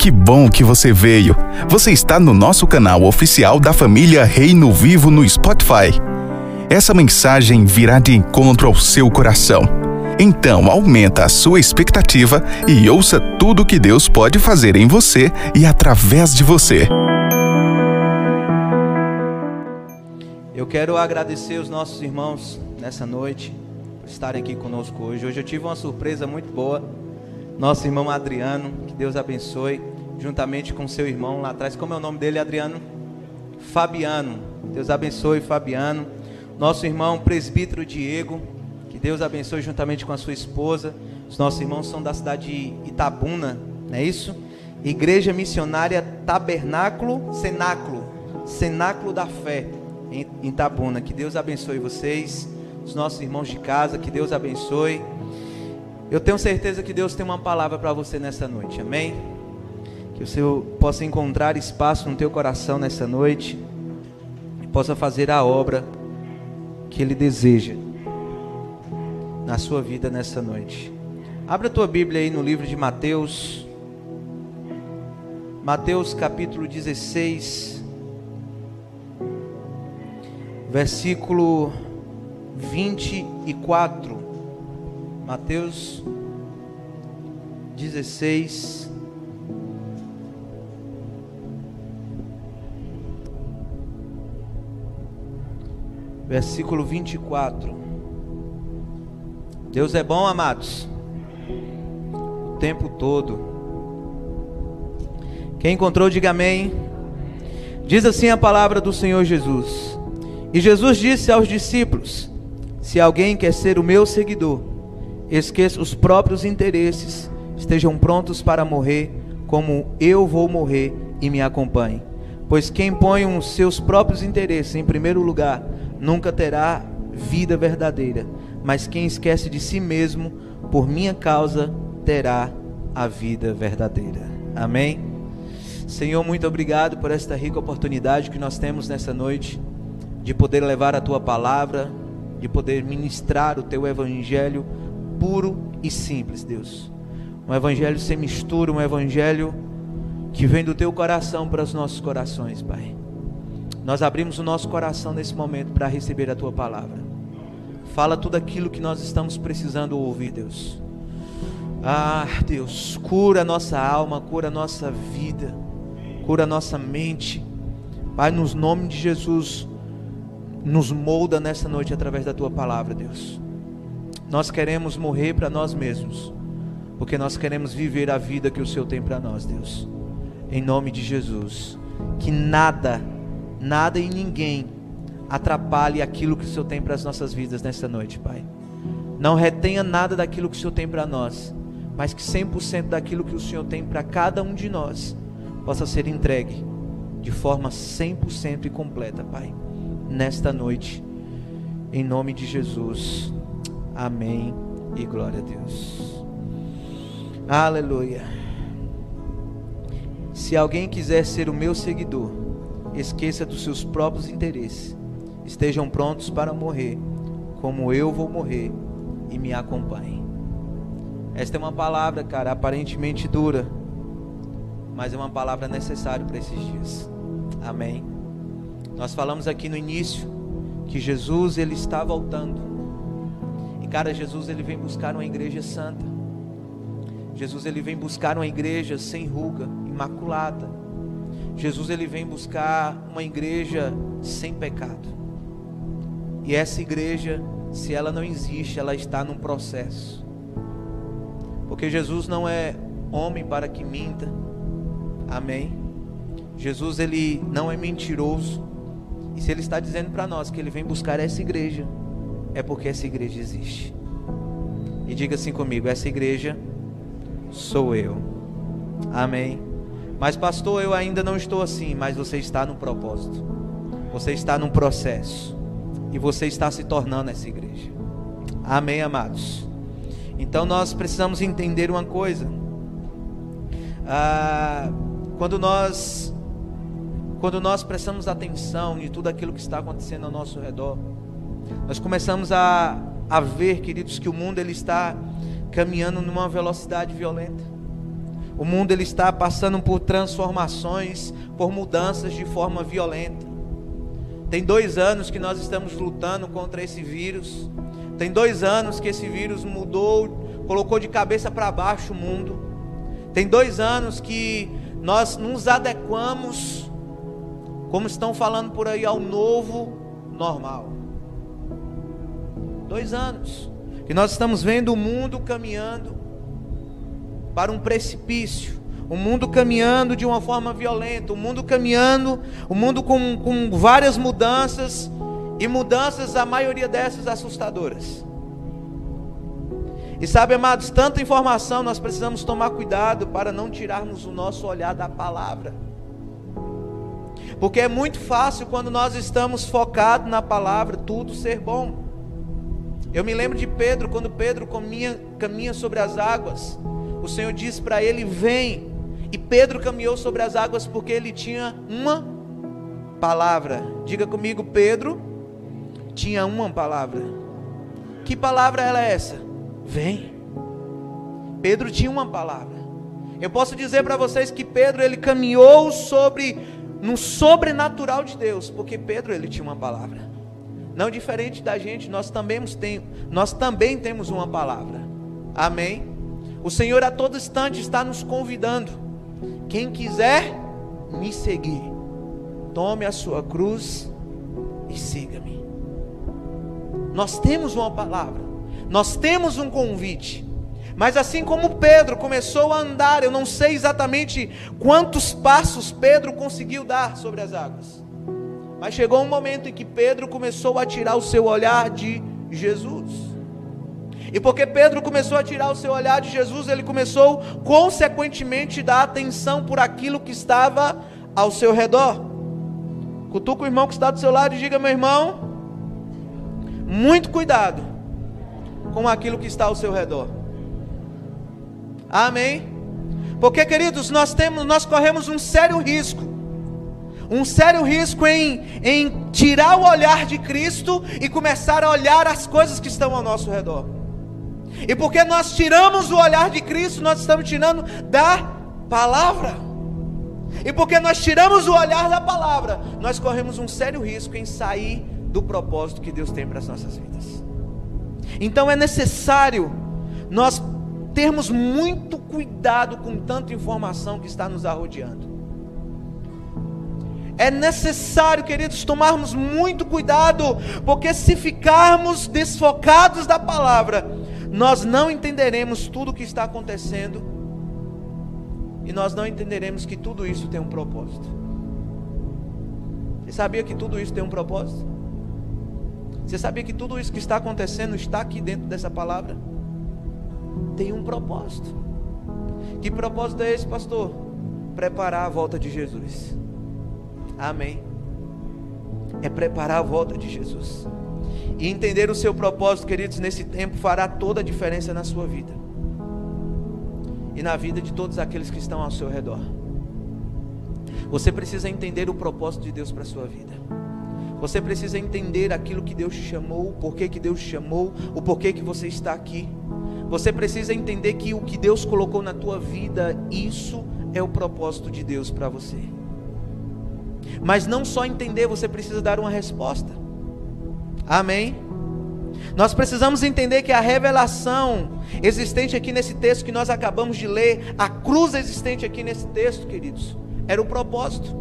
Que bom que você veio. Você está no nosso canal oficial da família Reino Vivo no Spotify. Essa mensagem virá de encontro ao seu coração. Então, aumenta a sua expectativa e ouça tudo que Deus pode fazer em você e através de você. Eu quero agradecer os nossos irmãos nessa noite por estarem aqui conosco hoje. Hoje eu tive uma surpresa muito boa. Nosso irmão Adriano, que Deus abençoe juntamente com seu irmão lá atrás. Como é o nome dele, Adriano? Fabiano. Deus abençoe, Fabiano. Nosso irmão presbítero Diego. Que Deus abençoe juntamente com a sua esposa. Os nossos irmãos são da cidade de Itabuna, não é isso? Igreja Missionária Tabernáculo Cenáculo. Cenáculo da Fé em Itabuna. Que Deus abençoe vocês. Os nossos irmãos de casa. Que Deus abençoe. Eu tenho certeza que Deus tem uma palavra para você nessa noite. Amém? Que o Senhor possa encontrar espaço no teu coração nessa noite e possa fazer a obra que Ele deseja na sua vida nessa noite. Abra a tua Bíblia aí no livro de Mateus, Mateus capítulo 16, versículo 24. Mateus 16, versículo 24. Deus é bom, amados, o tempo todo. Quem encontrou, diga amém. Diz assim a palavra do Senhor Jesus. E Jesus disse aos discípulos: Se alguém quer ser o meu seguidor, esqueça os próprios interesses, estejam prontos para morrer, como eu vou morrer, e me acompanhe. Pois quem põe os seus próprios interesses em primeiro lugar, nunca terá vida verdadeira, mas quem esquece de si mesmo, por minha causa, terá a vida verdadeira. Amém? Senhor, muito obrigado por esta rica oportunidade que nós temos nessa noite de poder levar a tua palavra, de poder ministrar o teu evangelho puro e simples, Deus. Um evangelho sem mistura, um evangelho que vem do teu coração para os nossos corações, Pai. Nós abrimos o nosso coração nesse momento para receber a tua palavra. Fala tudo aquilo que nós estamos precisando ouvir, Deus. Ah, Deus, cura a nossa alma, cura a nossa vida, cura a nossa mente. Pai, nos nome de Jesus, nos molda nessa noite através da tua palavra, Deus. Nós queremos morrer para nós mesmos, porque nós queremos viver a vida que o Senhor tem para nós, Deus. Em nome de Jesus, que nada nada e ninguém atrapalhe aquilo que o Senhor tem para as nossas vidas nessa noite, Pai. Não retenha nada daquilo que o Senhor tem para nós, mas que 100% daquilo que o Senhor tem para cada um de nós possa ser entregue de forma 100% e completa, Pai. Nesta noite, em nome de Jesus. Amém e glória a Deus. Aleluia. Se alguém quiser ser o meu seguidor, esqueça dos seus próprios interesses. Estejam prontos para morrer, como eu vou morrer, e me acompanhem. Esta é uma palavra, cara, aparentemente dura, mas é uma palavra necessária para esses dias. Amém. Nós falamos aqui no início que Jesus ele está voltando. Cara, Jesus ele vem buscar uma igreja santa. Jesus ele vem buscar uma igreja sem ruga, imaculada Jesus ele vem buscar uma igreja sem pecado. E essa igreja, se ela não existe, ela está num processo. Porque Jesus não é homem para que minta. Amém. Jesus ele não é mentiroso. E se ele está dizendo para nós que ele vem buscar essa igreja, é porque essa igreja existe. E diga assim comigo: essa igreja sou eu. Amém. Mas, pastor, eu ainda não estou assim. Mas você está no propósito, você está num processo, e você está se tornando essa igreja. Amém, amados? Então, nós precisamos entender uma coisa. Ah, quando nós quando nós prestamos atenção de tudo aquilo que está acontecendo ao nosso redor, nós começamos a, a ver, queridos, que o mundo ele está caminhando numa velocidade violenta. O mundo ele está passando por transformações, por mudanças de forma violenta. Tem dois anos que nós estamos lutando contra esse vírus. Tem dois anos que esse vírus mudou, colocou de cabeça para baixo o mundo. Tem dois anos que nós nos adequamos, como estão falando por aí, ao novo normal. Dois anos que nós estamos vendo o mundo caminhando para um precipício, o mundo caminhando de uma forma violenta, o mundo caminhando, o mundo com, com várias mudanças, e mudanças, a maioria dessas assustadoras. E sabe, amados, tanta informação, nós precisamos tomar cuidado para não tirarmos o nosso olhar da palavra. Porque é muito fácil quando nós estamos focados na palavra, tudo ser bom. Eu me lembro de Pedro, quando Pedro caminha, caminha sobre as águas, o Senhor disse para ele: Vem. E Pedro caminhou sobre as águas porque ele tinha uma palavra. Diga comigo, Pedro tinha uma palavra. Que palavra era é essa? Vem. Pedro tinha uma palavra. Eu posso dizer para vocês que Pedro ele caminhou sobre no sobrenatural de Deus, porque Pedro ele tinha uma palavra. Não diferente da gente, nós também, tem, nós também temos uma palavra. Amém? O Senhor a todo instante está nos convidando. Quem quiser me seguir, tome a sua cruz e siga-me. Nós temos uma palavra, nós temos um convite. Mas assim como Pedro começou a andar, eu não sei exatamente quantos passos Pedro conseguiu dar sobre as águas. Mas chegou um momento em que Pedro começou a tirar o seu olhar de Jesus. E porque Pedro começou a tirar o seu olhar de Jesus, ele começou consequentemente a dar atenção por aquilo que estava ao seu redor. Cutuca o irmão que está do seu lado e diga: meu irmão, muito cuidado com aquilo que está ao seu redor. Amém? Porque, queridos, nós temos, nós corremos um sério risco. Um sério risco em, em tirar o olhar de Cristo e começar a olhar as coisas que estão ao nosso redor. E porque nós tiramos o olhar de Cristo, nós estamos tirando da palavra. E porque nós tiramos o olhar da palavra, nós corremos um sério risco em sair do propósito que Deus tem para as nossas vidas. Então é necessário nós termos muito cuidado com tanta informação que está nos arrodeando. É necessário, queridos, tomarmos muito cuidado, porque se ficarmos desfocados da palavra, nós não entenderemos tudo o que está acontecendo e nós não entenderemos que tudo isso tem um propósito. Você sabia que tudo isso tem um propósito? Você sabia que tudo isso que está acontecendo está aqui dentro dessa palavra? Tem um propósito. Que propósito é esse, pastor? Preparar a volta de Jesus. Amém. É preparar a volta de Jesus. E entender o seu propósito, queridos, nesse tempo fará toda a diferença na sua vida. E na vida de todos aqueles que estão ao seu redor. Você precisa entender o propósito de Deus para a sua vida. Você precisa entender aquilo que Deus te chamou, o porquê que Deus te chamou, o porquê que você está aqui. Você precisa entender que o que Deus colocou na tua vida, isso é o propósito de Deus para você. Mas não só entender, você precisa dar uma resposta. Amém? Nós precisamos entender que a revelação existente aqui nesse texto que nós acabamos de ler, a cruz existente aqui nesse texto, queridos, era o propósito.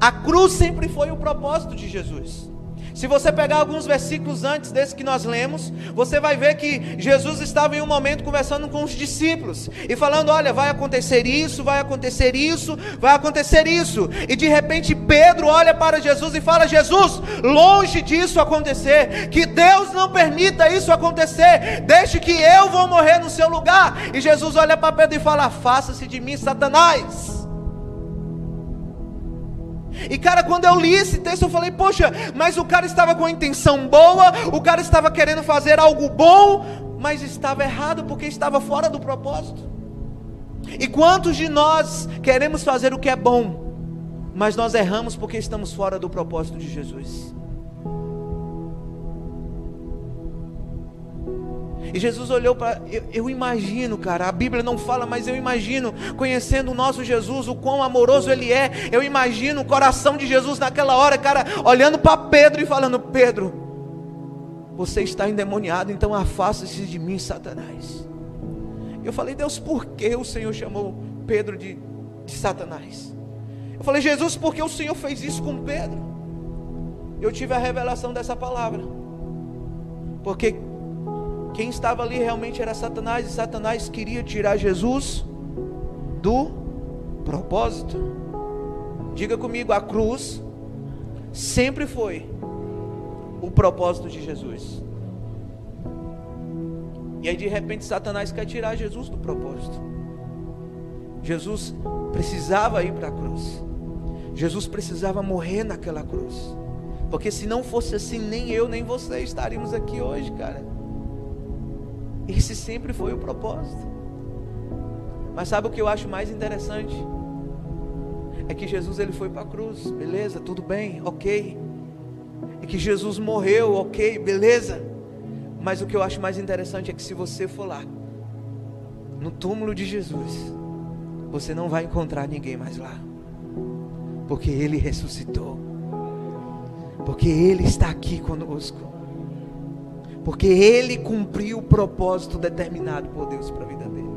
A cruz sempre foi o propósito de Jesus. Se você pegar alguns versículos antes desse que nós lemos, você vai ver que Jesus estava em um momento conversando com os discípulos e falando: Olha, vai acontecer isso, vai acontecer isso, vai acontecer isso. E de repente Pedro olha para Jesus e fala: Jesus, longe disso acontecer, que Deus não permita isso acontecer, deixe que eu vou morrer no seu lugar. E Jesus olha para Pedro e fala: Faça-se de mim, Satanás. E cara, quando eu li esse texto, eu falei, poxa, mas o cara estava com a intenção boa, o cara estava querendo fazer algo bom, mas estava errado porque estava fora do propósito. E quantos de nós queremos fazer o que é bom, mas nós erramos porque estamos fora do propósito de Jesus? E Jesus olhou para. Eu, eu, imagino, cara, a Bíblia não fala, mas eu imagino, conhecendo o nosso Jesus, o quão amoroso ele é. Eu imagino o coração de Jesus naquela hora, cara, olhando para Pedro e falando: Pedro, você está endemoniado, então afasta-se de mim, Satanás. Eu falei, Deus, por que o Senhor chamou Pedro de, de Satanás? Eu falei, Jesus, por que o Senhor fez isso com Pedro? Eu tive a revelação dessa palavra. Porque quem estava ali realmente era Satanás, e Satanás queria tirar Jesus do propósito. Diga comigo, a cruz sempre foi o propósito de Jesus. E aí de repente Satanás quer tirar Jesus do propósito. Jesus precisava ir para a cruz. Jesus precisava morrer naquela cruz. Porque se não fosse assim, nem eu nem você estaríamos aqui hoje, cara. Esse sempre foi o propósito. Mas sabe o que eu acho mais interessante? É que Jesus ele foi para a cruz, beleza, tudo bem, ok. É que Jesus morreu, ok, beleza. Mas o que eu acho mais interessante é que se você for lá, no túmulo de Jesus, você não vai encontrar ninguém mais lá, porque ele ressuscitou, porque ele está aqui conosco, porque ele cumpriu o propósito determinado por Deus para a vida dele.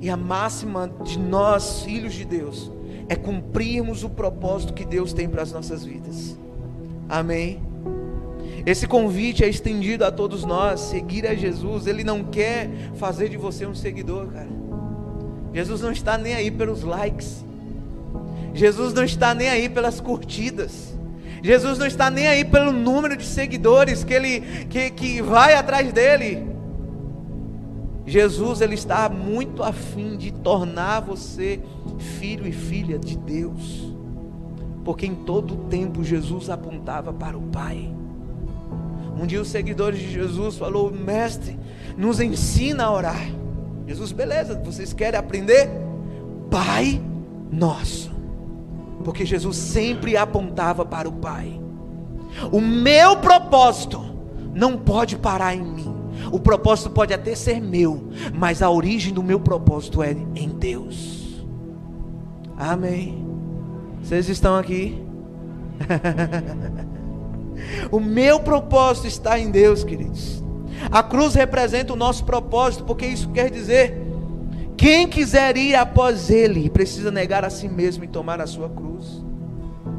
E a máxima de nós, filhos de Deus, é cumprirmos o propósito que Deus tem para as nossas vidas. Amém. Esse convite é estendido a todos nós, seguir a Jesus. Ele não quer fazer de você um seguidor, cara. Jesus não está nem aí pelos likes. Jesus não está nem aí pelas curtidas. Jesus não está nem aí pelo número de seguidores que ele que, que vai atrás dele. Jesus ele está muito afim de tornar você filho e filha de Deus. Porque em todo o tempo Jesus apontava para o Pai. Um dia os seguidores de Jesus falou: "Mestre, nos ensina a orar". Jesus, beleza, vocês querem aprender? Pai nosso. Porque Jesus sempre apontava para o Pai. O meu propósito não pode parar em mim. O propósito pode até ser meu, mas a origem do meu propósito é em Deus. Amém. Vocês estão aqui? o meu propósito está em Deus, queridos. A cruz representa o nosso propósito, porque isso quer dizer: quem quiser ir após Ele precisa negar a si mesmo e tomar a sua cruz.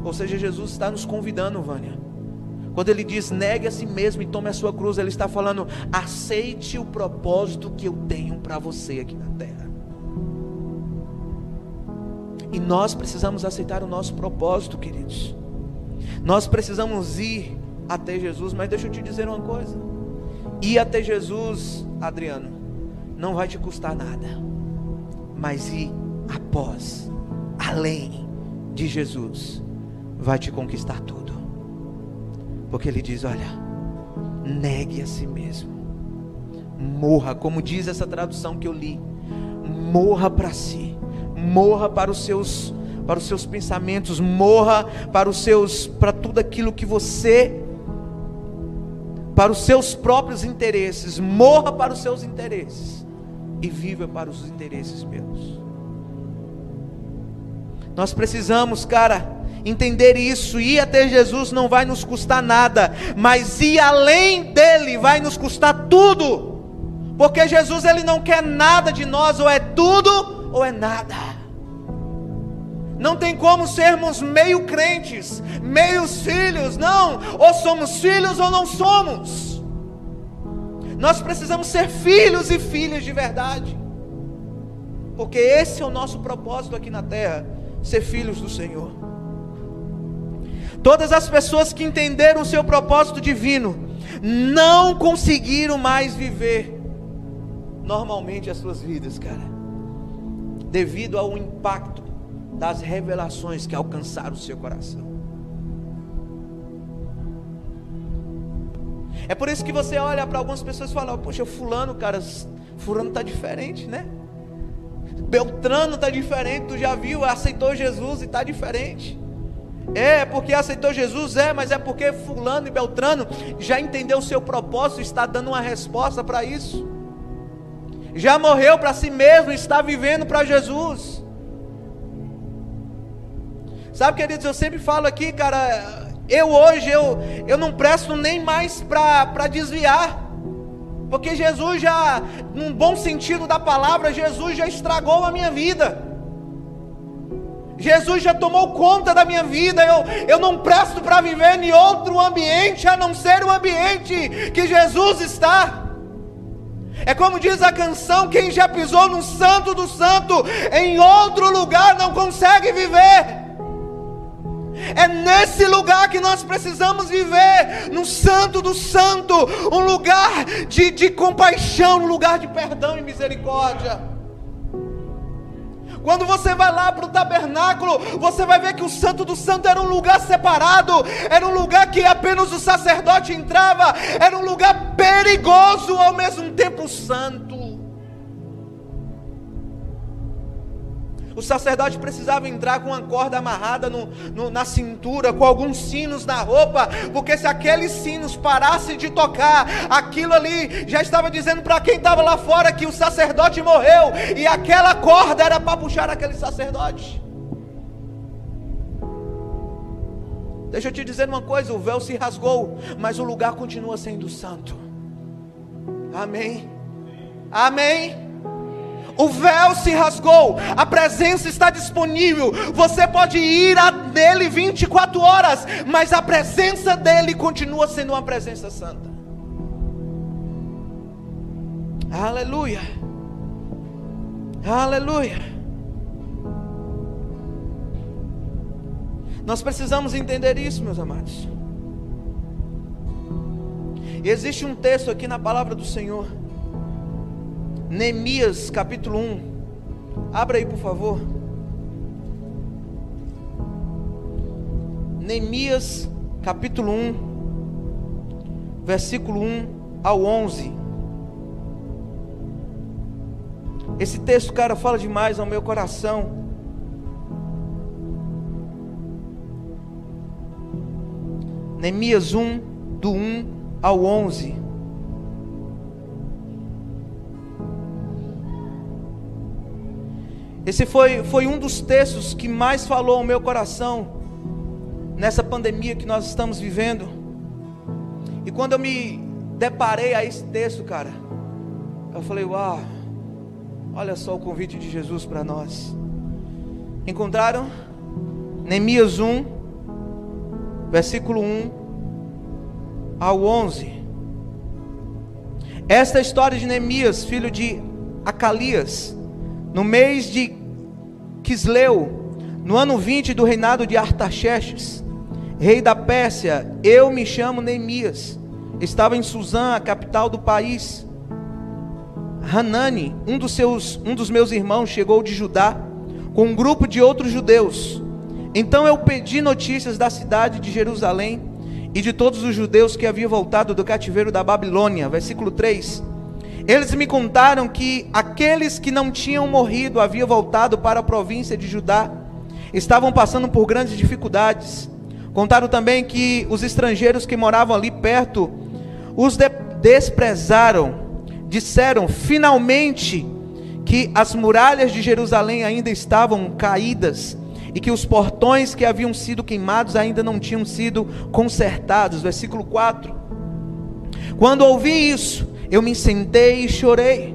Ou seja, Jesus está nos convidando, Vânia. Quando ele diz negue a si mesmo e tome a sua cruz, ele está falando aceite o propósito que eu tenho para você aqui na terra. E nós precisamos aceitar o nosso propósito, queridos. Nós precisamos ir até Jesus, mas deixa eu te dizer uma coisa. Ir até Jesus, Adriano, não vai te custar nada. Mas ir após, além de Jesus, vai te conquistar tudo. Porque ele diz: olha, negue a si mesmo. Morra, como diz essa tradução que eu li. Morra para si. Morra para os seus para os seus pensamentos, morra para os seus para tudo aquilo que você para os seus próprios interesses, morra para os seus interesses e viva para os interesses meus. Nós precisamos, cara, entender isso. Ir até Jesus não vai nos custar nada, mas ir além dele vai nos custar tudo. Porque Jesus ele não quer nada de nós, ou é tudo ou é nada. Não tem como sermos meio crentes, meios filhos, não. Ou somos filhos ou não somos. Nós precisamos ser filhos e filhas de verdade. Porque esse é o nosso propósito aqui na terra, ser filhos do Senhor. Todas as pessoas que entenderam o seu propósito divino não conseguiram mais viver normalmente as suas vidas, cara, devido ao impacto das revelações que alcançaram o seu coração. É por isso que você olha para algumas pessoas e fala: Poxa, Fulano, cara, Fulano está diferente, né? Beltrano está diferente, tu já viu, aceitou Jesus e está diferente. É, porque aceitou Jesus, é, mas é porque fulano e Beltrano já entendeu o seu propósito, está dando uma resposta para isso. Já morreu para si mesmo, está vivendo para Jesus. Sabe, queridos, eu sempre falo aqui, cara, eu hoje eu, eu não presto nem mais para desviar. Porque Jesus já, num bom sentido da palavra, Jesus já estragou a minha vida. Jesus já tomou conta da minha vida. Eu, eu não presto para viver em outro ambiente a não ser o ambiente que Jesus está. É como diz a canção: quem já pisou no santo do santo, em outro lugar não consegue viver. É nesse lugar que nós precisamos viver, no Santo do Santo, um lugar de, de compaixão, um lugar de perdão e misericórdia. Quando você vai lá para o tabernáculo, você vai ver que o Santo do Santo era um lugar separado, era um lugar que apenas o sacerdote entrava, era um lugar perigoso ao mesmo tempo santo. O sacerdote precisava entrar com uma corda amarrada no, no, na cintura, com alguns sinos na roupa, porque se aqueles sinos parassem de tocar, aquilo ali já estava dizendo para quem estava lá fora que o sacerdote morreu, e aquela corda era para puxar aquele sacerdote. Deixa eu te dizer uma coisa: o véu se rasgou, mas o lugar continua sendo santo. Amém. Amém. O véu se rasgou, a presença está disponível. Você pode ir a nele 24 horas, mas a presença dele continua sendo uma presença santa. Aleluia. Aleluia. Nós precisamos entender isso, meus amados. E existe um texto aqui na palavra do Senhor Neemias capítulo 1. Abra aí, por favor. Neemias capítulo 1, versículo 1 ao 11. Esse texto, cara, fala demais ao meu coração. Neemias 1, do 1 ao 11. Esse foi, foi um dos textos que mais falou ao meu coração nessa pandemia que nós estamos vivendo. E quando eu me deparei a esse texto, cara, eu falei: Uau, olha só o convite de Jesus para nós. Encontraram? Neemias 1, versículo 1 ao 11. Esta é a história de Neemias, filho de Acalias no mês de Quisleu, no ano 20 do reinado de Artaxerxes, rei da Pérsia, eu me chamo Neemias. Estava em Suzã, a capital do país. Hanani, um dos, seus, um dos meus irmãos, chegou de Judá com um grupo de outros judeus. Então eu pedi notícias da cidade de Jerusalém e de todos os judeus que haviam voltado do cativeiro da Babilônia. Versículo 3. Eles me contaram que aqueles que não tinham morrido haviam voltado para a província de Judá, estavam passando por grandes dificuldades. Contaram também que os estrangeiros que moravam ali perto os de desprezaram. Disseram finalmente que as muralhas de Jerusalém ainda estavam caídas e que os portões que haviam sido queimados ainda não tinham sido consertados. Versículo 4. Quando ouvi isso, eu me sentei e chorei.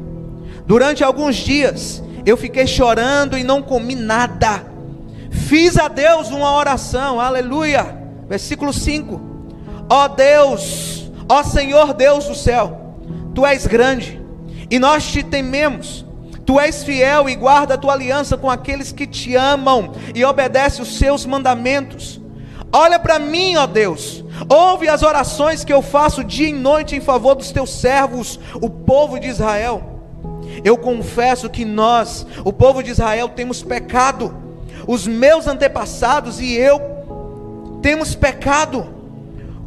Durante alguns dias, eu fiquei chorando e não comi nada. Fiz a Deus uma oração, aleluia. Versículo 5: Ó Deus, ó Senhor Deus do céu, tu és grande e nós te tememos. Tu és fiel e guarda a tua aliança com aqueles que te amam e obedece os seus mandamentos. Olha para mim, ó Deus, Ouve as orações que eu faço dia e noite em favor dos teus servos, o povo de Israel. Eu confesso que nós, o povo de Israel, temos pecado. Os meus antepassados e eu temos pecado.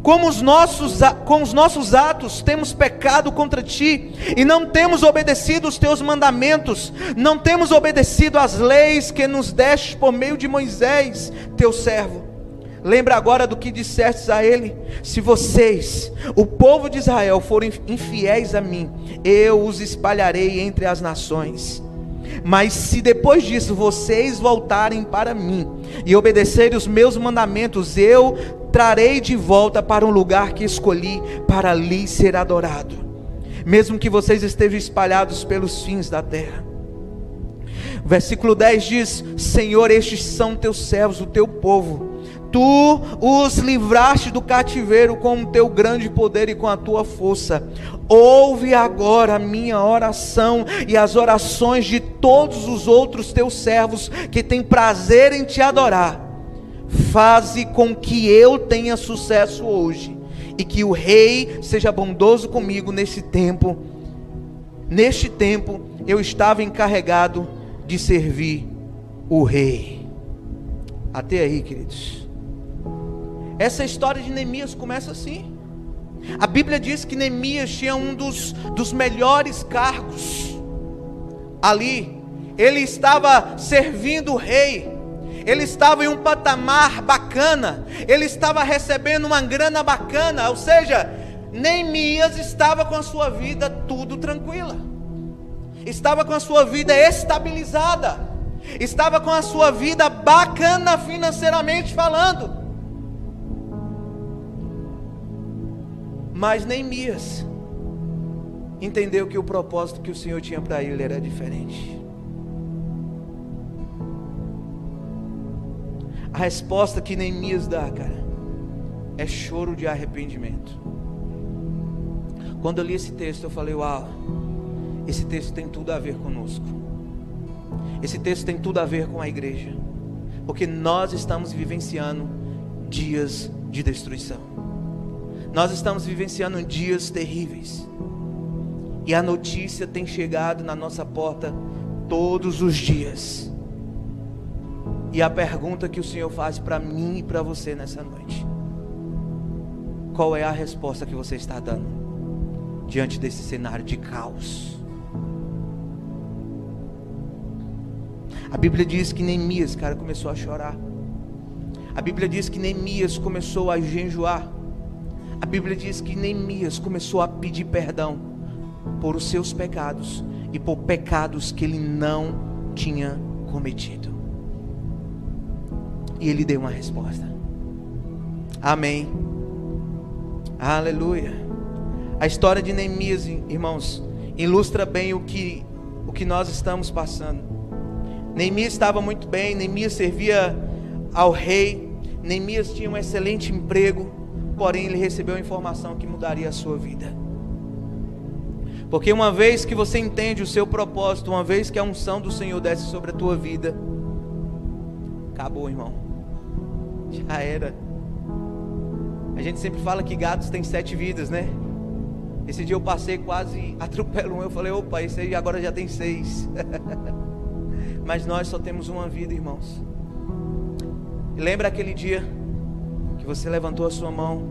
Como os nossos, com os nossos atos temos pecado contra ti e não temos obedecido os teus mandamentos, não temos obedecido às leis que nos deste por meio de Moisés, teu servo. Lembra agora do que dissestes a ele: Se vocês, o povo de Israel, forem infiéis a mim, eu os espalharei entre as nações. Mas se depois disso vocês voltarem para mim e obedecerem os meus mandamentos, eu trarei de volta para um lugar que escolhi para ali ser adorado, mesmo que vocês estejam espalhados pelos fins da terra. Versículo 10 diz: Senhor, estes são teus servos, o teu povo Tu os livraste do cativeiro com o teu grande poder e com a tua força. Ouve agora a minha oração e as orações de todos os outros teus servos que têm prazer em te adorar. Faze com que eu tenha sucesso hoje e que o rei seja bondoso comigo nesse tempo. Neste tempo eu estava encarregado de servir o rei. Até aí, queridos. Essa história de Neemias começa assim. A Bíblia diz que Neemias tinha um dos, dos melhores cargos ali. Ele estava servindo o rei. Ele estava em um patamar bacana. Ele estava recebendo uma grana bacana. Ou seja, Neemias estava com a sua vida tudo tranquila. Estava com a sua vida estabilizada. Estava com a sua vida bacana financeiramente falando. Mas Neemias entendeu que o propósito que o Senhor tinha para ele era diferente. A resposta que Neemias dá, cara, é choro de arrependimento. Quando eu li esse texto, eu falei: Uau, esse texto tem tudo a ver conosco. Esse texto tem tudo a ver com a igreja. Porque nós estamos vivenciando dias de destruição. Nós estamos vivenciando dias terríveis. E a notícia tem chegado na nossa porta todos os dias. E a pergunta que o Senhor faz para mim e para você nessa noite: Qual é a resposta que você está dando diante desse cenário de caos? A Bíblia diz que Neemias, cara, começou a chorar. A Bíblia diz que Neemias começou a jejuar. A Bíblia diz que Neemias começou a pedir perdão por os seus pecados e por pecados que ele não tinha cometido. E ele deu uma resposta. Amém. Aleluia. A história de Neemias, irmãos, ilustra bem o que o que nós estamos passando. Neemias estava muito bem, Neemias servia ao rei, Neemias tinha um excelente emprego, porém ele recebeu a informação que mudaria a sua vida. Porque uma vez que você entende o seu propósito, uma vez que a unção do Senhor desce sobre a tua vida, acabou, irmão. Já era. A gente sempre fala que gatos têm sete vidas, né? Esse dia eu passei quase atropelo um. Eu falei, opa, esse aí agora já tem seis. Mas nós só temos uma vida, irmãos. lembra aquele dia você levantou a sua mão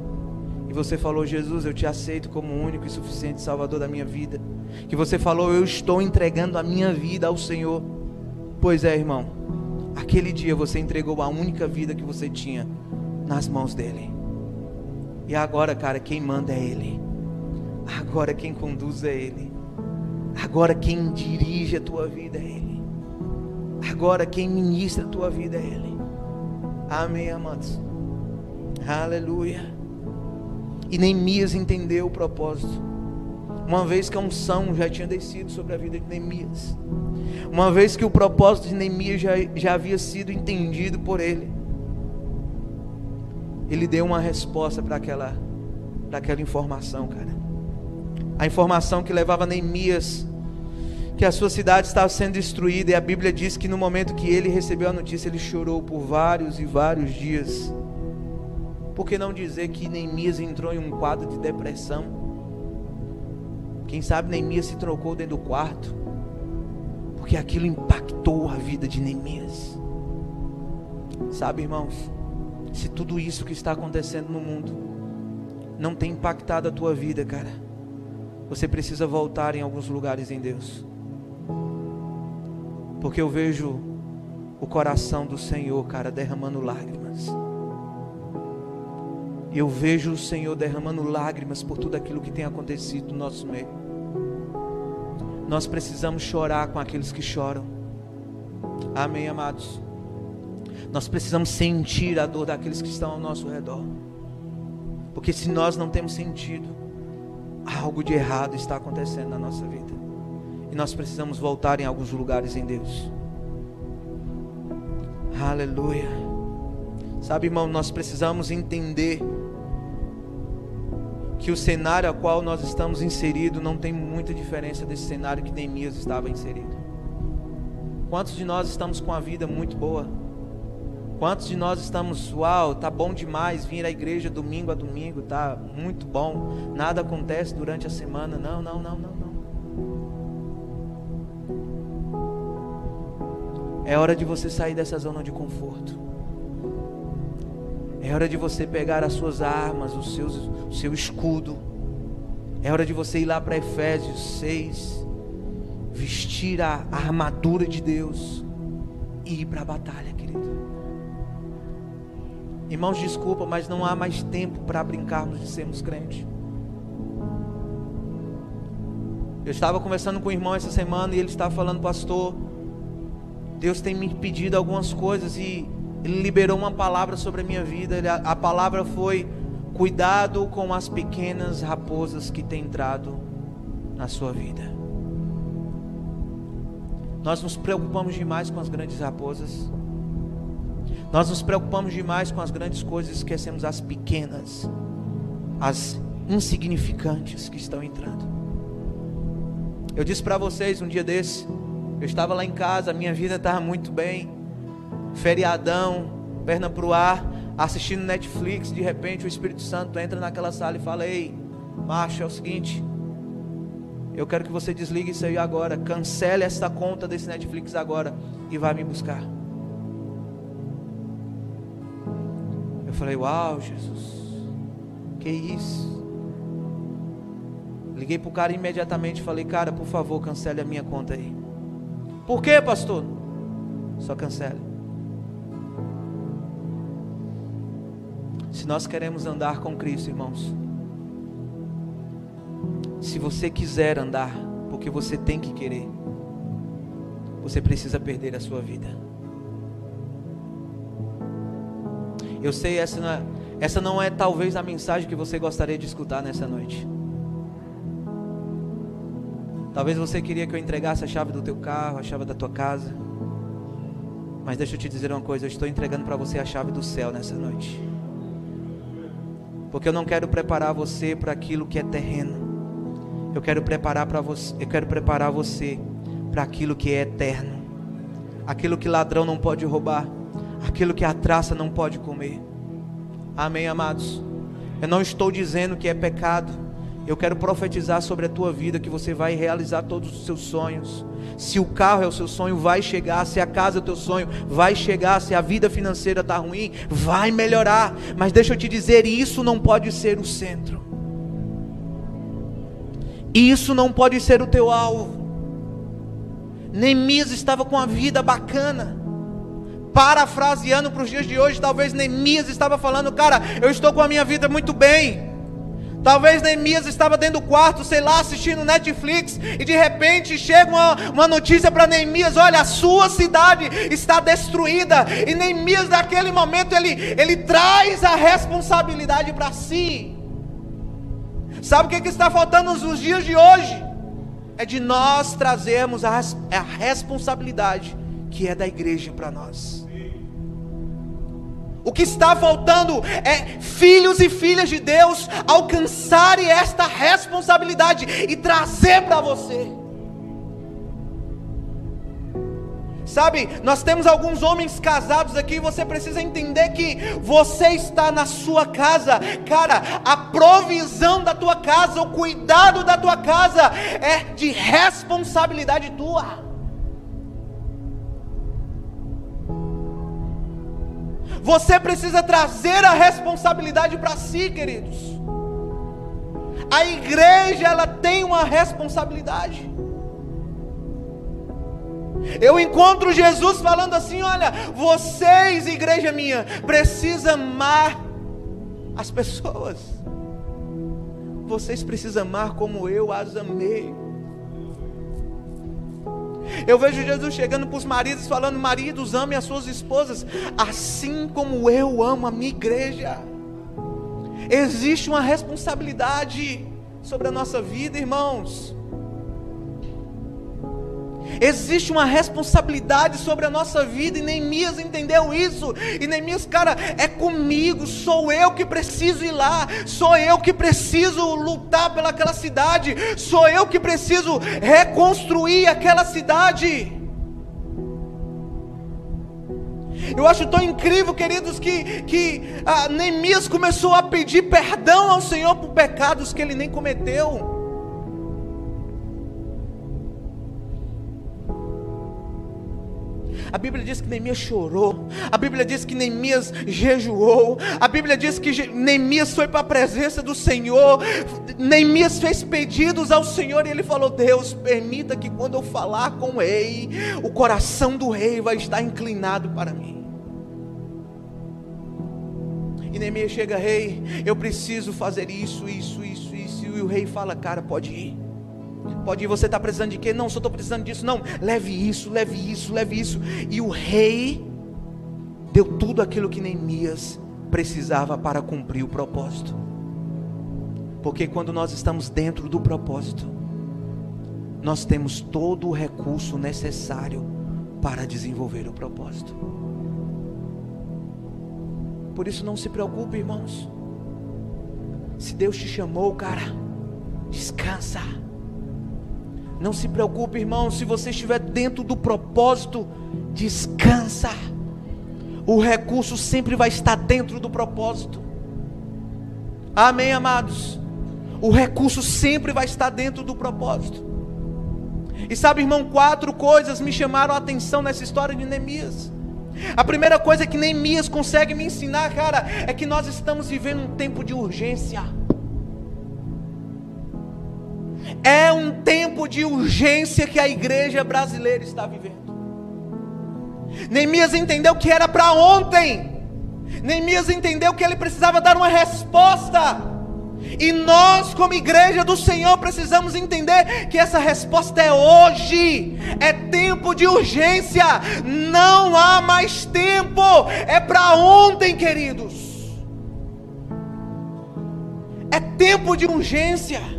e você falou: Jesus, eu te aceito como único e suficiente Salvador da minha vida. Que você falou: Eu estou entregando a minha vida ao Senhor. Pois é, irmão. Aquele dia você entregou a única vida que você tinha nas mãos dele. E agora, cara, quem manda é ele. Agora quem conduz é ele. Agora quem dirige a tua vida é ele. Agora quem ministra a tua vida é ele. Amém, amados. Aleluia. E Neemias entendeu o propósito. Uma vez que a unção já tinha descido sobre a vida de Neemias. Uma vez que o propósito de Neemias já, já havia sido entendido por ele. Ele deu uma resposta para aquela, para aquela informação, cara. A informação que levava Neemias que a sua cidade estava sendo destruída, e a Bíblia diz que no momento que ele recebeu a notícia, ele chorou por vários e vários dias. Por que não dizer que Neemias entrou em um quadro de depressão? Quem sabe Neemias se trocou dentro do quarto, porque aquilo impactou a vida de Neemias. Sabe, irmãos, se tudo isso que está acontecendo no mundo não tem impactado a tua vida, cara, você precisa voltar em alguns lugares em Deus. Porque eu vejo o coração do Senhor, cara, derramando lágrimas eu vejo o Senhor derramando lágrimas por tudo aquilo que tem acontecido no nosso meio. Nós precisamos chorar com aqueles que choram. Amém, amados. Nós precisamos sentir a dor daqueles que estão ao nosso redor. Porque se nós não temos sentido, algo de errado está acontecendo na nossa vida. E nós precisamos voltar em alguns lugares em Deus. Aleluia. Sabe, irmão, nós precisamos entender que o cenário a qual nós estamos inseridos não tem muita diferença desse cenário que Neemias estava inserido. Quantos de nós estamos com a vida muito boa? Quantos de nós estamos, uau, tá bom demais vir à igreja domingo a domingo, tá muito bom. Nada acontece durante a semana. Não, não, não, não, não. É hora de você sair dessa zona de conforto. É hora de você pegar as suas armas, os seus, o seu escudo. É hora de você ir lá para Efésios 6, vestir a, armadura de Deus e ir para a batalha, querido. Irmãos, desculpa, mas não há mais tempo para brincarmos de sermos crentes. Eu estava conversando com o irmão essa semana e ele estava falando, pastor, Deus tem me pedido algumas coisas e ele liberou uma palavra sobre a minha vida. Ele, a, a palavra foi: cuidado com as pequenas raposas que têm entrado na sua vida. Nós nos preocupamos demais com as grandes raposas. Nós nos preocupamos demais com as grandes coisas e esquecemos as pequenas, as insignificantes que estão entrando. Eu disse para vocês um dia desse, eu estava lá em casa, a minha vida estava muito bem, feriadão, perna pro ar, assistindo Netflix, de repente o Espírito Santo entra naquela sala e fala: Ei, macho, é o seguinte, eu quero que você desligue isso aí agora, cancele esta conta desse Netflix agora e vá me buscar. falei, uau, Jesus, que isso? Liguei para o cara imediatamente e falei, cara, por favor, cancele a minha conta aí. Por quê, pastor? Só cancele. Se nós queremos andar com Cristo, irmãos, se você quiser andar, porque você tem que querer, você precisa perder a sua vida. Eu sei essa não é, essa não é talvez a mensagem que você gostaria de escutar nessa noite. Talvez você queria que eu entregasse a chave do teu carro, a chave da tua casa. Mas deixa eu te dizer uma coisa, eu estou entregando para você a chave do céu nessa noite. Porque eu não quero preparar você para aquilo que é terreno. Eu quero preparar para você, eu quero preparar você para aquilo que é eterno. Aquilo que ladrão não pode roubar aquilo que a traça não pode comer. Amém, amados? Eu não estou dizendo que é pecado. Eu quero profetizar sobre a tua vida que você vai realizar todos os seus sonhos. Se o carro é o seu sonho, vai chegar. Se a casa é o teu sonho, vai chegar. Se a vida financeira está ruim, vai melhorar. Mas deixa eu te dizer, isso não pode ser o centro. Isso não pode ser o teu alvo. Neemias estava com a vida bacana parafraseando para os dias de hoje, talvez Neemias estava falando, cara, eu estou com a minha vida muito bem. Talvez Neemias estava dentro do quarto, sei lá, assistindo Netflix, e de repente chega uma, uma notícia para Neemias: olha, a sua cidade está destruída. E Neemias, naquele momento, ele, ele traz a responsabilidade para si. Sabe o que, que está faltando nos dias de hoje? É de nós trazermos a, a responsabilidade que é da igreja para nós. O que está faltando é filhos e filhas de Deus alcançarem esta responsabilidade e trazer para você. Sabe, nós temos alguns homens casados aqui, você precisa entender que você está na sua casa, cara, a provisão da tua casa, o cuidado da tua casa é de responsabilidade tua. Você precisa trazer a responsabilidade para si, queridos. A igreja ela tem uma responsabilidade. Eu encontro Jesus falando assim: olha, vocês, igreja minha, precisam amar as pessoas. Vocês precisam amar como eu as amei. Eu vejo Jesus chegando para os maridos, falando: Maridos, amem as suas esposas, assim como eu amo a minha igreja. Existe uma responsabilidade sobre a nossa vida, irmãos. Existe uma responsabilidade sobre a nossa vida, e Neemias entendeu isso. E Neemias, cara, é comigo, sou eu que preciso ir lá, sou eu que preciso lutar pelaquela cidade, sou eu que preciso reconstruir aquela cidade. Eu acho tão incrível, queridos, que, que ah, Neemias começou a pedir perdão ao Senhor por pecados que ele nem cometeu. A Bíblia diz que Neemias chorou. A Bíblia diz que Neemias jejuou. A Bíblia diz que Neemias foi para a presença do Senhor. Neemias fez pedidos ao Senhor e ele falou: Deus, permita que quando eu falar com o rei, o coração do rei vai estar inclinado para mim. E Neemias chega, rei, eu preciso fazer isso, isso, isso, isso. E o rei fala, cara, pode ir. Pode ir, você está precisando de quê? Não, só estou precisando disso. Não, leve isso, leve isso, leve isso. E o rei deu tudo aquilo que Neemias precisava para cumprir o propósito. Porque quando nós estamos dentro do propósito, nós temos todo o recurso necessário para desenvolver o propósito. Por isso não se preocupe, irmãos. Se Deus te chamou, cara, descansa. Não se preocupe, irmão, se você estiver dentro do propósito, descansa. O recurso sempre vai estar dentro do propósito. Amém, amados? O recurso sempre vai estar dentro do propósito. E sabe, irmão, quatro coisas me chamaram a atenção nessa história de Neemias. A primeira coisa que Neemias consegue me ensinar, cara, é que nós estamos vivendo um tempo de urgência. É um tempo de urgência que a igreja brasileira está vivendo. Neemias entendeu que era para ontem. Neemias entendeu que ele precisava dar uma resposta. E nós, como igreja do Senhor, precisamos entender que essa resposta é hoje, é tempo de urgência, não há mais tempo, é para ontem, queridos. É tempo de urgência.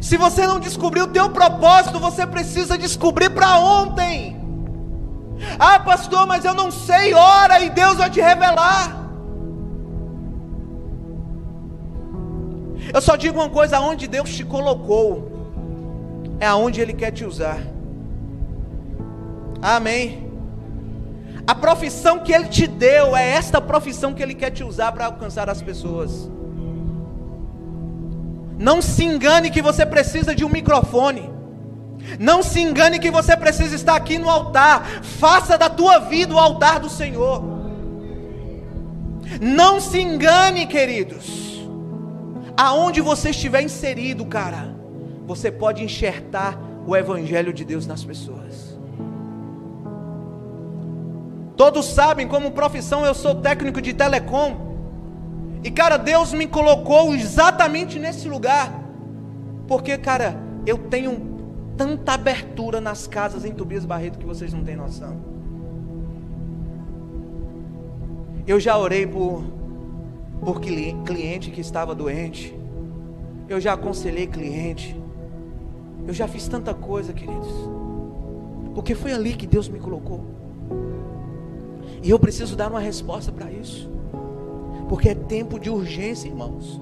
Se você não descobriu o teu propósito, você precisa descobrir para ontem. Ah, pastor, mas eu não sei hora e Deus vai te revelar. Eu só digo uma coisa: aonde Deus te colocou, é aonde Ele quer te usar. Amém. A profissão que Ele te deu é esta profissão que Ele quer te usar para alcançar as pessoas. Não se engane que você precisa de um microfone. Não se engane que você precisa estar aqui no altar. Faça da tua vida o altar do Senhor. Não se engane, queridos. Aonde você estiver inserido, cara, você pode enxertar o evangelho de Deus nas pessoas. Todos sabem como profissão eu sou técnico de telecom. E cara, Deus me colocou exatamente nesse lugar. Porque, cara, eu tenho tanta abertura nas casas em Tobias Barreto que vocês não têm noção. Eu já orei por, por cliente que estava doente. Eu já aconselhei cliente. Eu já fiz tanta coisa, queridos. Porque foi ali que Deus me colocou. E eu preciso dar uma resposta para isso porque é tempo de urgência, irmãos.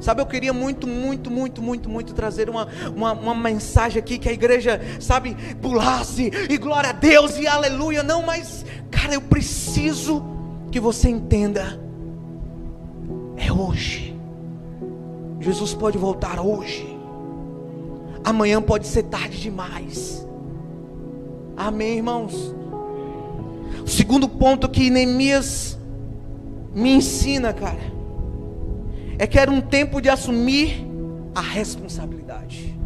Sabe, eu queria muito, muito, muito, muito, muito trazer uma, uma, uma, mensagem aqui que a igreja, sabe, pulasse e glória a Deus e aleluia. Não, mas, cara, eu preciso que você entenda. É hoje. Jesus pode voltar hoje. Amanhã pode ser tarde demais. Amém, irmãos? O segundo ponto que Neemias me ensina, cara, é que era um tempo de assumir a responsabilidade.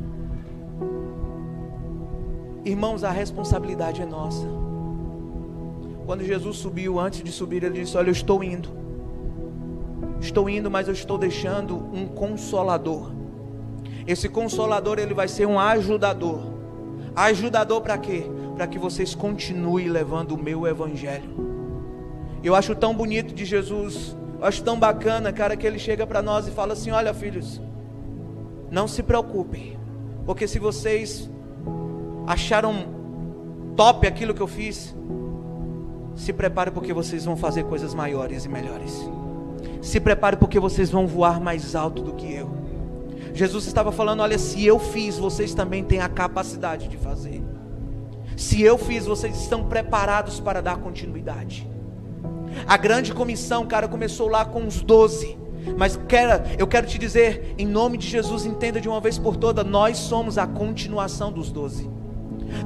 Irmãos, a responsabilidade é nossa. Quando Jesus subiu, antes de subir, ele disse: Olha, eu estou indo. Estou indo, mas eu estou deixando um consolador. Esse consolador, ele vai ser um ajudador. Ajudador para quê? Para que vocês continuem levando o meu evangelho. Eu acho tão bonito de Jesus, eu acho tão bacana, cara, que ele chega para nós e fala assim: Olha, filhos, não se preocupem, porque se vocês acharam top aquilo que eu fiz, se prepare porque vocês vão fazer coisas maiores e melhores. Se prepare porque vocês vão voar mais alto do que eu. Jesus estava falando: olha, se eu fiz, vocês também têm a capacidade de fazer. Se eu fiz, vocês estão preparados para dar continuidade. A grande comissão, cara, começou lá com os doze. Mas quero, eu quero te dizer, em nome de Jesus, entenda de uma vez por todas: nós somos a continuação dos doze.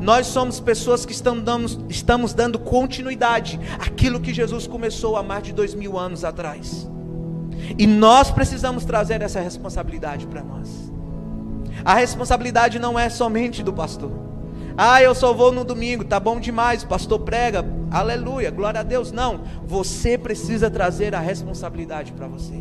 Nós somos pessoas que dando, estamos dando continuidade àquilo que Jesus começou há mais de dois mil anos atrás. E nós precisamos trazer essa responsabilidade para nós. A responsabilidade não é somente do pastor. Ah, eu só vou no domingo, tá bom demais, pastor prega, aleluia, glória a Deus. Não, você precisa trazer a responsabilidade para você.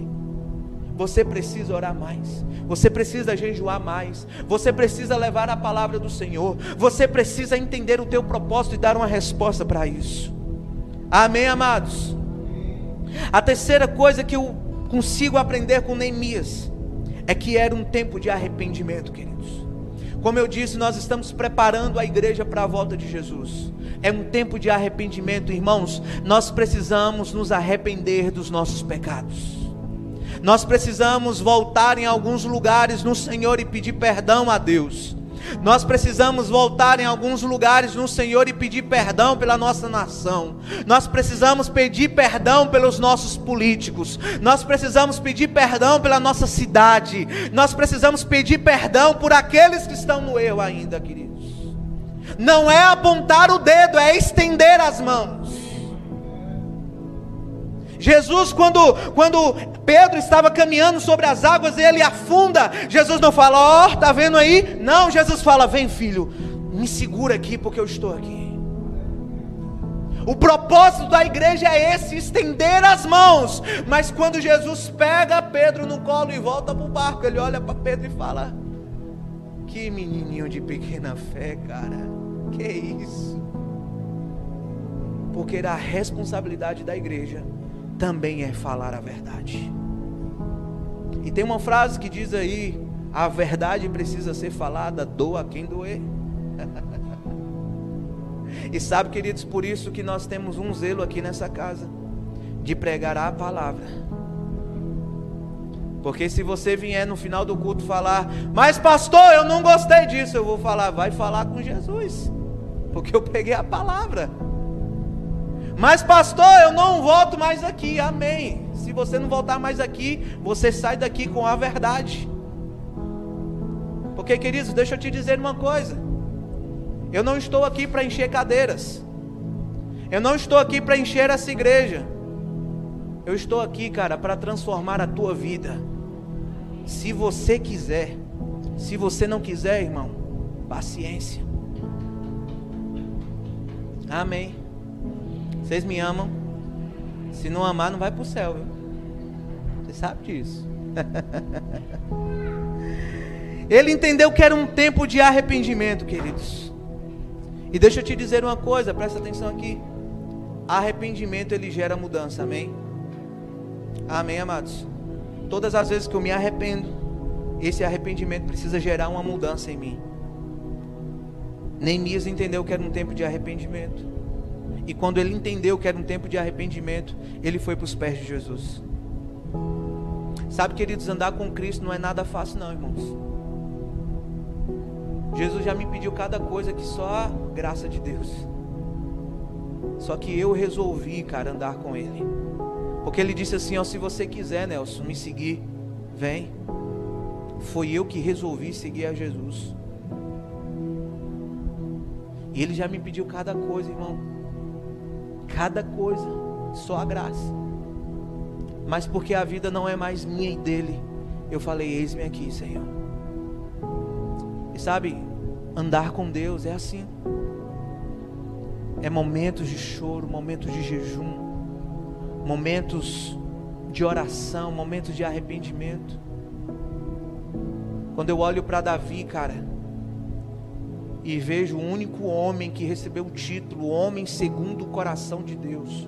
Você precisa orar mais. Você precisa jejuar mais. Você precisa levar a palavra do Senhor. Você precisa entender o teu propósito e dar uma resposta para isso. Amém, amados. A terceira coisa que eu consigo aprender com Neemias é que era um tempo de arrependimento, queridos. Como eu disse, nós estamos preparando a igreja para a volta de Jesus. É um tempo de arrependimento, irmãos. Nós precisamos nos arrepender dos nossos pecados. Nós precisamos voltar em alguns lugares no Senhor e pedir perdão a Deus. Nós precisamos voltar em alguns lugares no Senhor e pedir perdão pela nossa nação. Nós precisamos pedir perdão pelos nossos políticos. Nós precisamos pedir perdão pela nossa cidade. Nós precisamos pedir perdão por aqueles que estão no erro ainda, queridos. Não é apontar o dedo, é estender as mãos. Jesus, quando, quando Pedro estava caminhando sobre as águas ele afunda, Jesus não fala, ó, oh, tá vendo aí? Não, Jesus fala, vem filho, me segura aqui porque eu estou aqui. O propósito da igreja é esse, estender as mãos. Mas quando Jesus pega Pedro no colo e volta para o barco, ele olha para Pedro e fala: Que menininho de pequena fé, cara. Que isso? Porque era a responsabilidade da igreja também é falar a verdade. E tem uma frase que diz aí: a verdade precisa ser falada, doa quem doer. e sabe, queridos, por isso que nós temos um zelo aqui nessa casa de pregar a palavra. Porque se você vier no final do culto falar, mas pastor, eu não gostei disso, eu vou falar, vai falar com Jesus, porque eu peguei a palavra. Mas, pastor, eu não volto mais aqui. Amém. Se você não voltar mais aqui, você sai daqui com a verdade. Porque, queridos, deixa eu te dizer uma coisa. Eu não estou aqui para encher cadeiras. Eu não estou aqui para encher essa igreja. Eu estou aqui, cara, para transformar a tua vida. Se você quiser. Se você não quiser, irmão, paciência. Amém. Vocês me amam? Se não amar, não vai para o céu, viu? Você sabe disso. Ele entendeu que era um tempo de arrependimento, queridos. E deixa eu te dizer uma coisa, presta atenção aqui. Arrependimento ele gera mudança, amém? Amém, amados. Todas as vezes que eu me arrependo, esse arrependimento precisa gerar uma mudança em mim. Neemias entendeu que era um tempo de arrependimento. E quando ele entendeu que era um tempo de arrependimento, ele foi para os pés de Jesus. Sabe, queridos, andar com Cristo não é nada fácil, não, irmãos. Jesus já me pediu cada coisa que só a graça de Deus. Só que eu resolvi, cara, andar com Ele. Porque Ele disse assim: ó, se você quiser, Nelson, me seguir, vem. Foi eu que resolvi seguir a Jesus. E Ele já me pediu cada coisa, irmão cada coisa, só a graça. Mas porque a vida não é mais minha e dele, eu falei: Eis-me aqui, Senhor. E sabe, andar com Deus é assim. é momentos de choro, momentos de jejum, momentos de oração, momentos de arrependimento. Quando eu olho para Davi, cara, e vejo o único homem que recebeu o título, homem segundo o coração de Deus.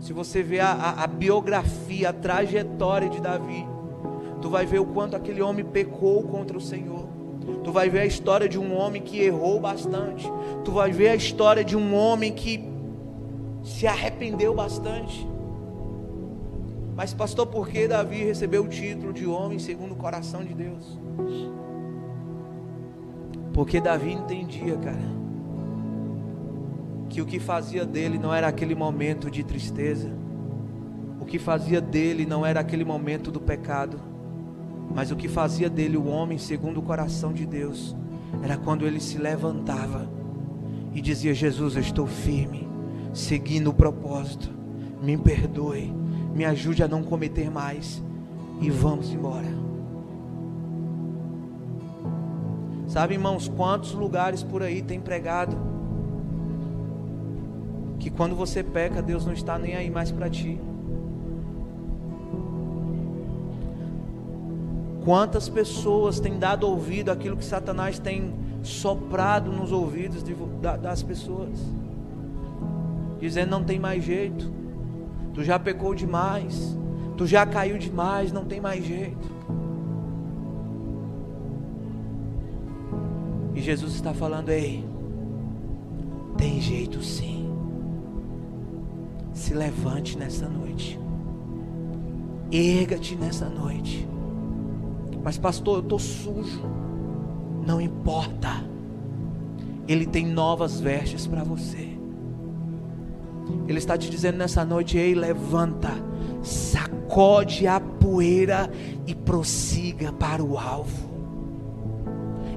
Se você ver a, a, a, biografia, a trajetória de Davi, tu vai ver o quanto aquele homem pecou contra o Senhor. Tu vai ver a história de um homem que errou bastante. Tu vai ver a história de um homem que se arrependeu bastante. Mas, pastor, por que Davi recebeu o título de homem segundo o coração de Deus? Porque Davi entendia, cara, que o que fazia dele não era aquele momento de tristeza, o que fazia dele não era aquele momento do pecado, mas o que fazia dele o homem segundo o coração de Deus era quando ele se levantava e dizia: Jesus, eu estou firme, seguindo o propósito, me perdoe me ajude a não cometer mais e vamos embora. Sabe, irmãos, quantos lugares por aí tem pregado que quando você peca, Deus não está nem aí mais para ti. Quantas pessoas têm dado ouvido àquilo que Satanás tem soprado nos ouvidos de, das pessoas, dizendo não tem mais jeito, Tu já pecou demais. Tu já caiu demais, não tem mais jeito. Jesus está falando: Ei, tem jeito sim. Se levante nessa noite. Erga-te nessa noite. Mas, pastor, eu estou sujo. Não importa. Ele tem novas vestes para você. Ele está te dizendo nessa noite: ei, levanta, sacode a poeira e prossiga para o alvo.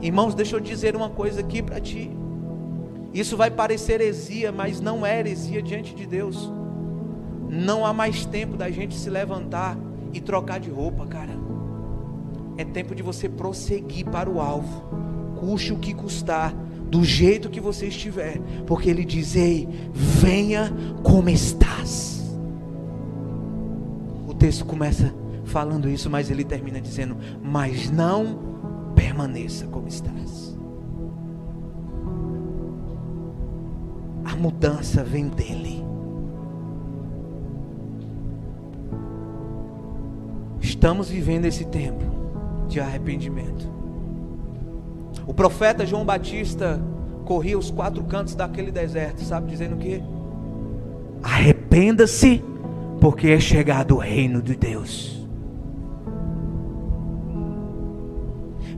Irmãos, deixa eu dizer uma coisa aqui para ti. Isso vai parecer heresia, mas não é heresia diante de Deus. Não há mais tempo da gente se levantar e trocar de roupa, cara. É tempo de você prosseguir para o alvo, custe o que custar do jeito que você estiver, porque Ele diz: Ei, venha como estás. O texto começa falando isso, mas ele termina dizendo: Mas não permaneça como estás. A mudança vem dele. Estamos vivendo esse tempo de arrependimento. O profeta João Batista corria os quatro cantos daquele deserto, sabe, dizendo o quê? Arrependa-se, porque é chegado o reino de Deus.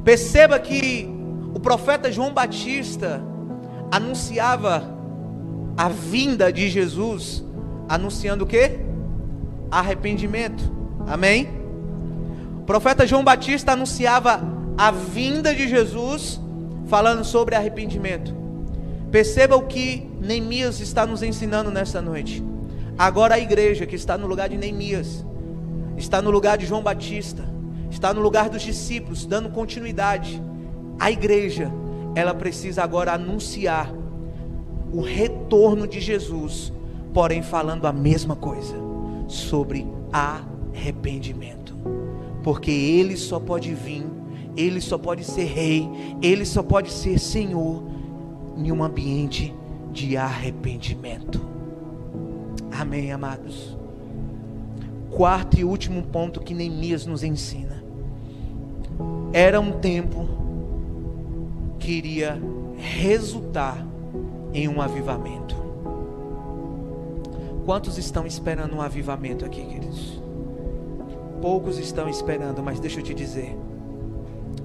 Perceba que o profeta João Batista anunciava a vinda de Jesus, anunciando o quê? Arrependimento. Amém? O profeta João Batista anunciava a vinda de Jesus, falando sobre arrependimento. Perceba o que Neemias está nos ensinando nessa noite. Agora a igreja que está no lugar de Neemias, está no lugar de João Batista, está no lugar dos discípulos, dando continuidade. A igreja, ela precisa agora anunciar o retorno de Jesus, porém falando a mesma coisa sobre arrependimento. Porque ele só pode vir ele só pode ser rei, ele só pode ser senhor em um ambiente de arrependimento. Amém, amados. Quarto e último ponto que Neemias nos ensina. Era um tempo que iria resultar em um avivamento. Quantos estão esperando um avivamento aqui, queridos? Poucos estão esperando, mas deixa eu te dizer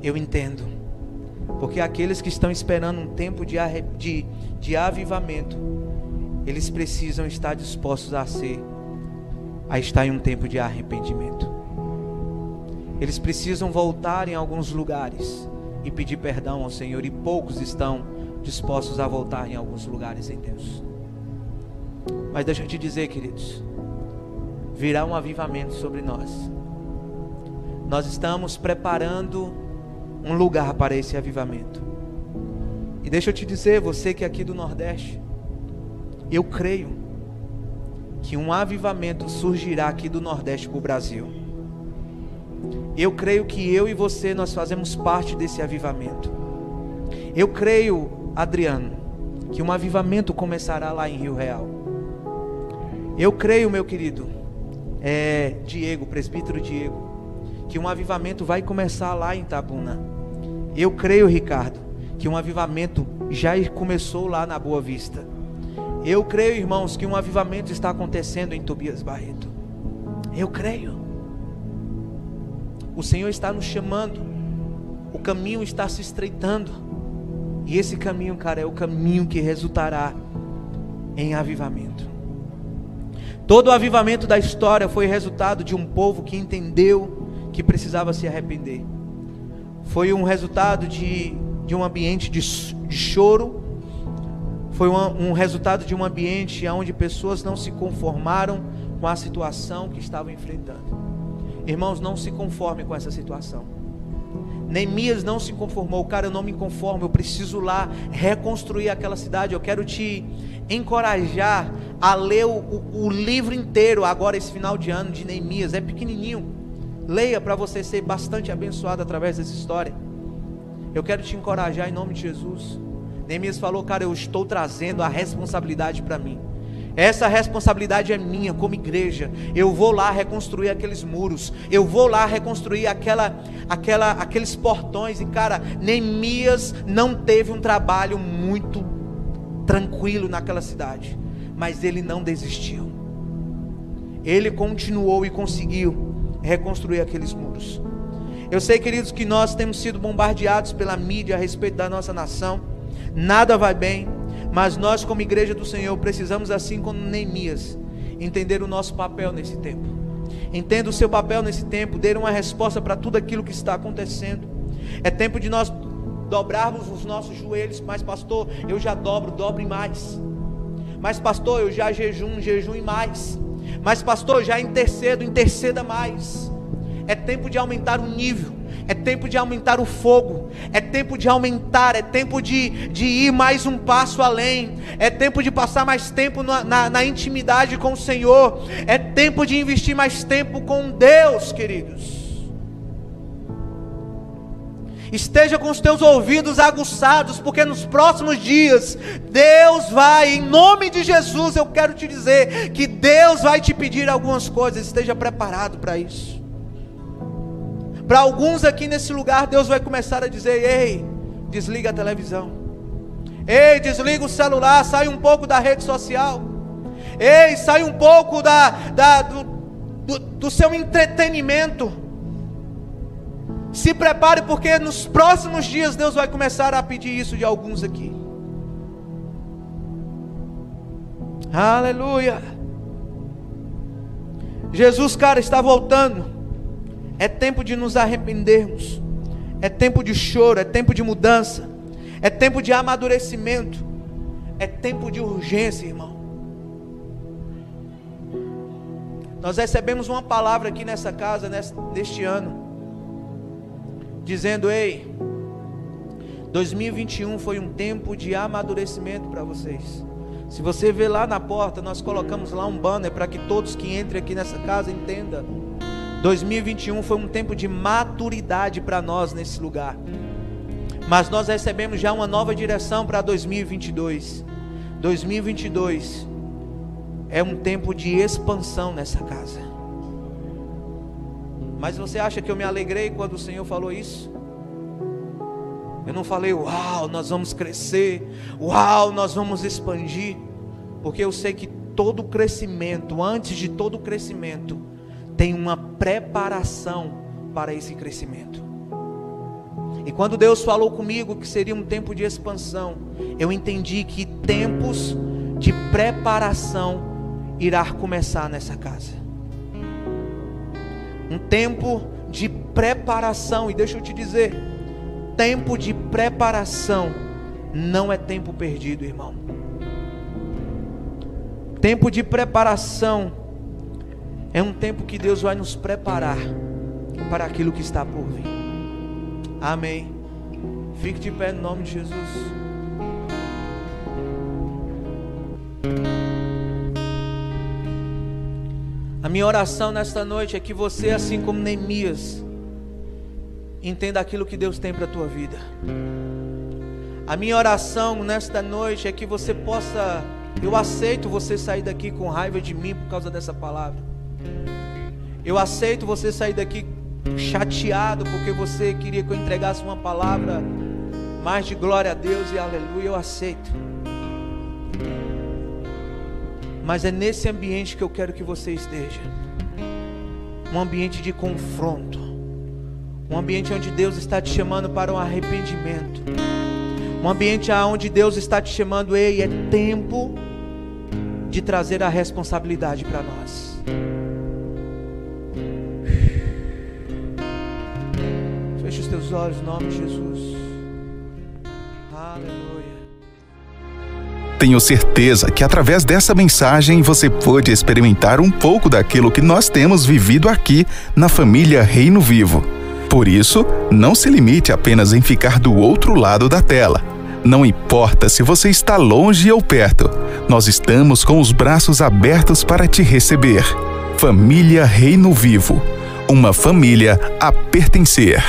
eu entendo. Porque aqueles que estão esperando um tempo de, de, de avivamento, eles precisam estar dispostos a ser, a estar em um tempo de arrependimento. Eles precisam voltar em alguns lugares e pedir perdão ao Senhor, e poucos estão dispostos a voltar em alguns lugares em Deus. Mas deixa eu te dizer, queridos, virá um avivamento sobre nós. Nós estamos preparando um lugar para esse avivamento. E deixa eu te dizer, você que é aqui do Nordeste, Eu creio que um avivamento surgirá aqui do Nordeste para o Brasil. Eu creio que eu e você nós fazemos parte desse avivamento. Eu creio, Adriano, que um avivamento começará lá em Rio Real. Eu creio, meu querido, é, Diego, presbítero Diego, que um avivamento vai começar lá em Tabuna. Eu creio, Ricardo, que um avivamento já começou lá na Boa Vista. Eu creio, irmãos, que um avivamento está acontecendo em Tobias Barreto. Eu creio. O Senhor está nos chamando. O caminho está se estreitando. E esse caminho, cara, é o caminho que resultará em avivamento. Todo o avivamento da história foi resultado de um povo que entendeu que precisava se arrepender. Foi um resultado de, de um ambiente de, de choro, foi um, um resultado de um ambiente onde pessoas não se conformaram com a situação que estavam enfrentando. Irmãos, não se conforme com essa situação. Neemias não se conformou, cara, eu não me conformo, eu preciso lá reconstruir aquela cidade. Eu quero te encorajar a ler o, o, o livro inteiro agora, esse final de ano de Neemias. É pequenininho, Leia para você ser bastante abençoado através dessa história. Eu quero te encorajar em nome de Jesus. Neemias falou, cara, eu estou trazendo a responsabilidade para mim. Essa responsabilidade é minha como igreja. Eu vou lá reconstruir aqueles muros. Eu vou lá reconstruir aquela, aquela, aqueles portões. E cara, Neemias não teve um trabalho muito tranquilo naquela cidade, mas ele não desistiu. Ele continuou e conseguiu reconstruir aqueles muros. Eu sei, queridos, que nós temos sido bombardeados pela mídia a respeito da nossa nação. Nada vai bem, mas nós, como igreja do Senhor, precisamos, assim como Neemias, entender o nosso papel nesse tempo. Entenda o seu papel nesse tempo, dê uma resposta para tudo aquilo que está acontecendo. É tempo de nós dobrarmos os nossos joelhos, mas pastor, eu já dobro, dobre mais. Mas pastor, eu já jejum, jejum e mais. Mas, pastor, já intercedo, interceda mais. É tempo de aumentar o nível, é tempo de aumentar o fogo, é tempo de aumentar, é tempo de, de ir mais um passo além, é tempo de passar mais tempo na, na, na intimidade com o Senhor, é tempo de investir mais tempo com Deus, queridos. Esteja com os teus ouvidos aguçados, porque nos próximos dias Deus vai, em nome de Jesus, eu quero te dizer que Deus vai te pedir algumas coisas, esteja preparado para isso. Para alguns aqui nesse lugar, Deus vai começar a dizer: ei, desliga a televisão, ei, desliga o celular, sai um pouco da rede social, ei, sai um pouco da, da do, do, do seu entretenimento se prepare, porque nos próximos dias Deus vai começar a pedir isso de alguns aqui. Aleluia. Jesus, cara, está voltando. É tempo de nos arrependermos. É tempo de choro, é tempo de mudança. É tempo de amadurecimento. É tempo de urgência, irmão. Nós recebemos uma palavra aqui nessa casa neste ano dizendo: Ei, 2021 foi um tempo de amadurecimento para vocês. Se você vê lá na porta, nós colocamos lá um banner para que todos que entrem aqui nessa casa entendam. 2021 foi um tempo de maturidade para nós nesse lugar. Mas nós recebemos já uma nova direção para 2022. 2022 é um tempo de expansão nessa casa. Mas você acha que eu me alegrei quando o Senhor falou isso? Eu não falei, uau, nós vamos crescer, uau, nós vamos expandir, porque eu sei que todo crescimento, antes de todo crescimento, tem uma preparação para esse crescimento. E quando Deus falou comigo que seria um tempo de expansão, eu entendi que tempos de preparação irá começar nessa casa um tempo de preparação. E deixa eu te dizer, tempo de preparação não é tempo perdido, irmão. Tempo de preparação é um tempo que Deus vai nos preparar para aquilo que está por vir. Amém. Fique de pé no nome de Jesus. A minha oração nesta noite é que você, assim como Neemias, entenda aquilo que Deus tem para a tua vida. A minha oração nesta noite é que você possa. Eu aceito você sair daqui com raiva de mim por causa dessa palavra. Eu aceito você sair daqui chateado porque você queria que eu entregasse uma palavra mais de glória a Deus e aleluia. Eu aceito. Mas é nesse ambiente que eu quero que você esteja um ambiente de confronto, um ambiente onde Deus está te chamando para um arrependimento um ambiente onde Deus está te chamando, ei, é tempo de trazer a responsabilidade para nós. Teus olhos, em nome de Jesus. Aleluia. Tenho certeza que através dessa mensagem você pôde experimentar um pouco daquilo que nós temos vivido aqui na família Reino Vivo. Por isso, não se limite apenas em ficar do outro lado da tela. Não importa se você está longe ou perto, nós estamos com os braços abertos para te receber. Família Reino Vivo uma família a pertencer.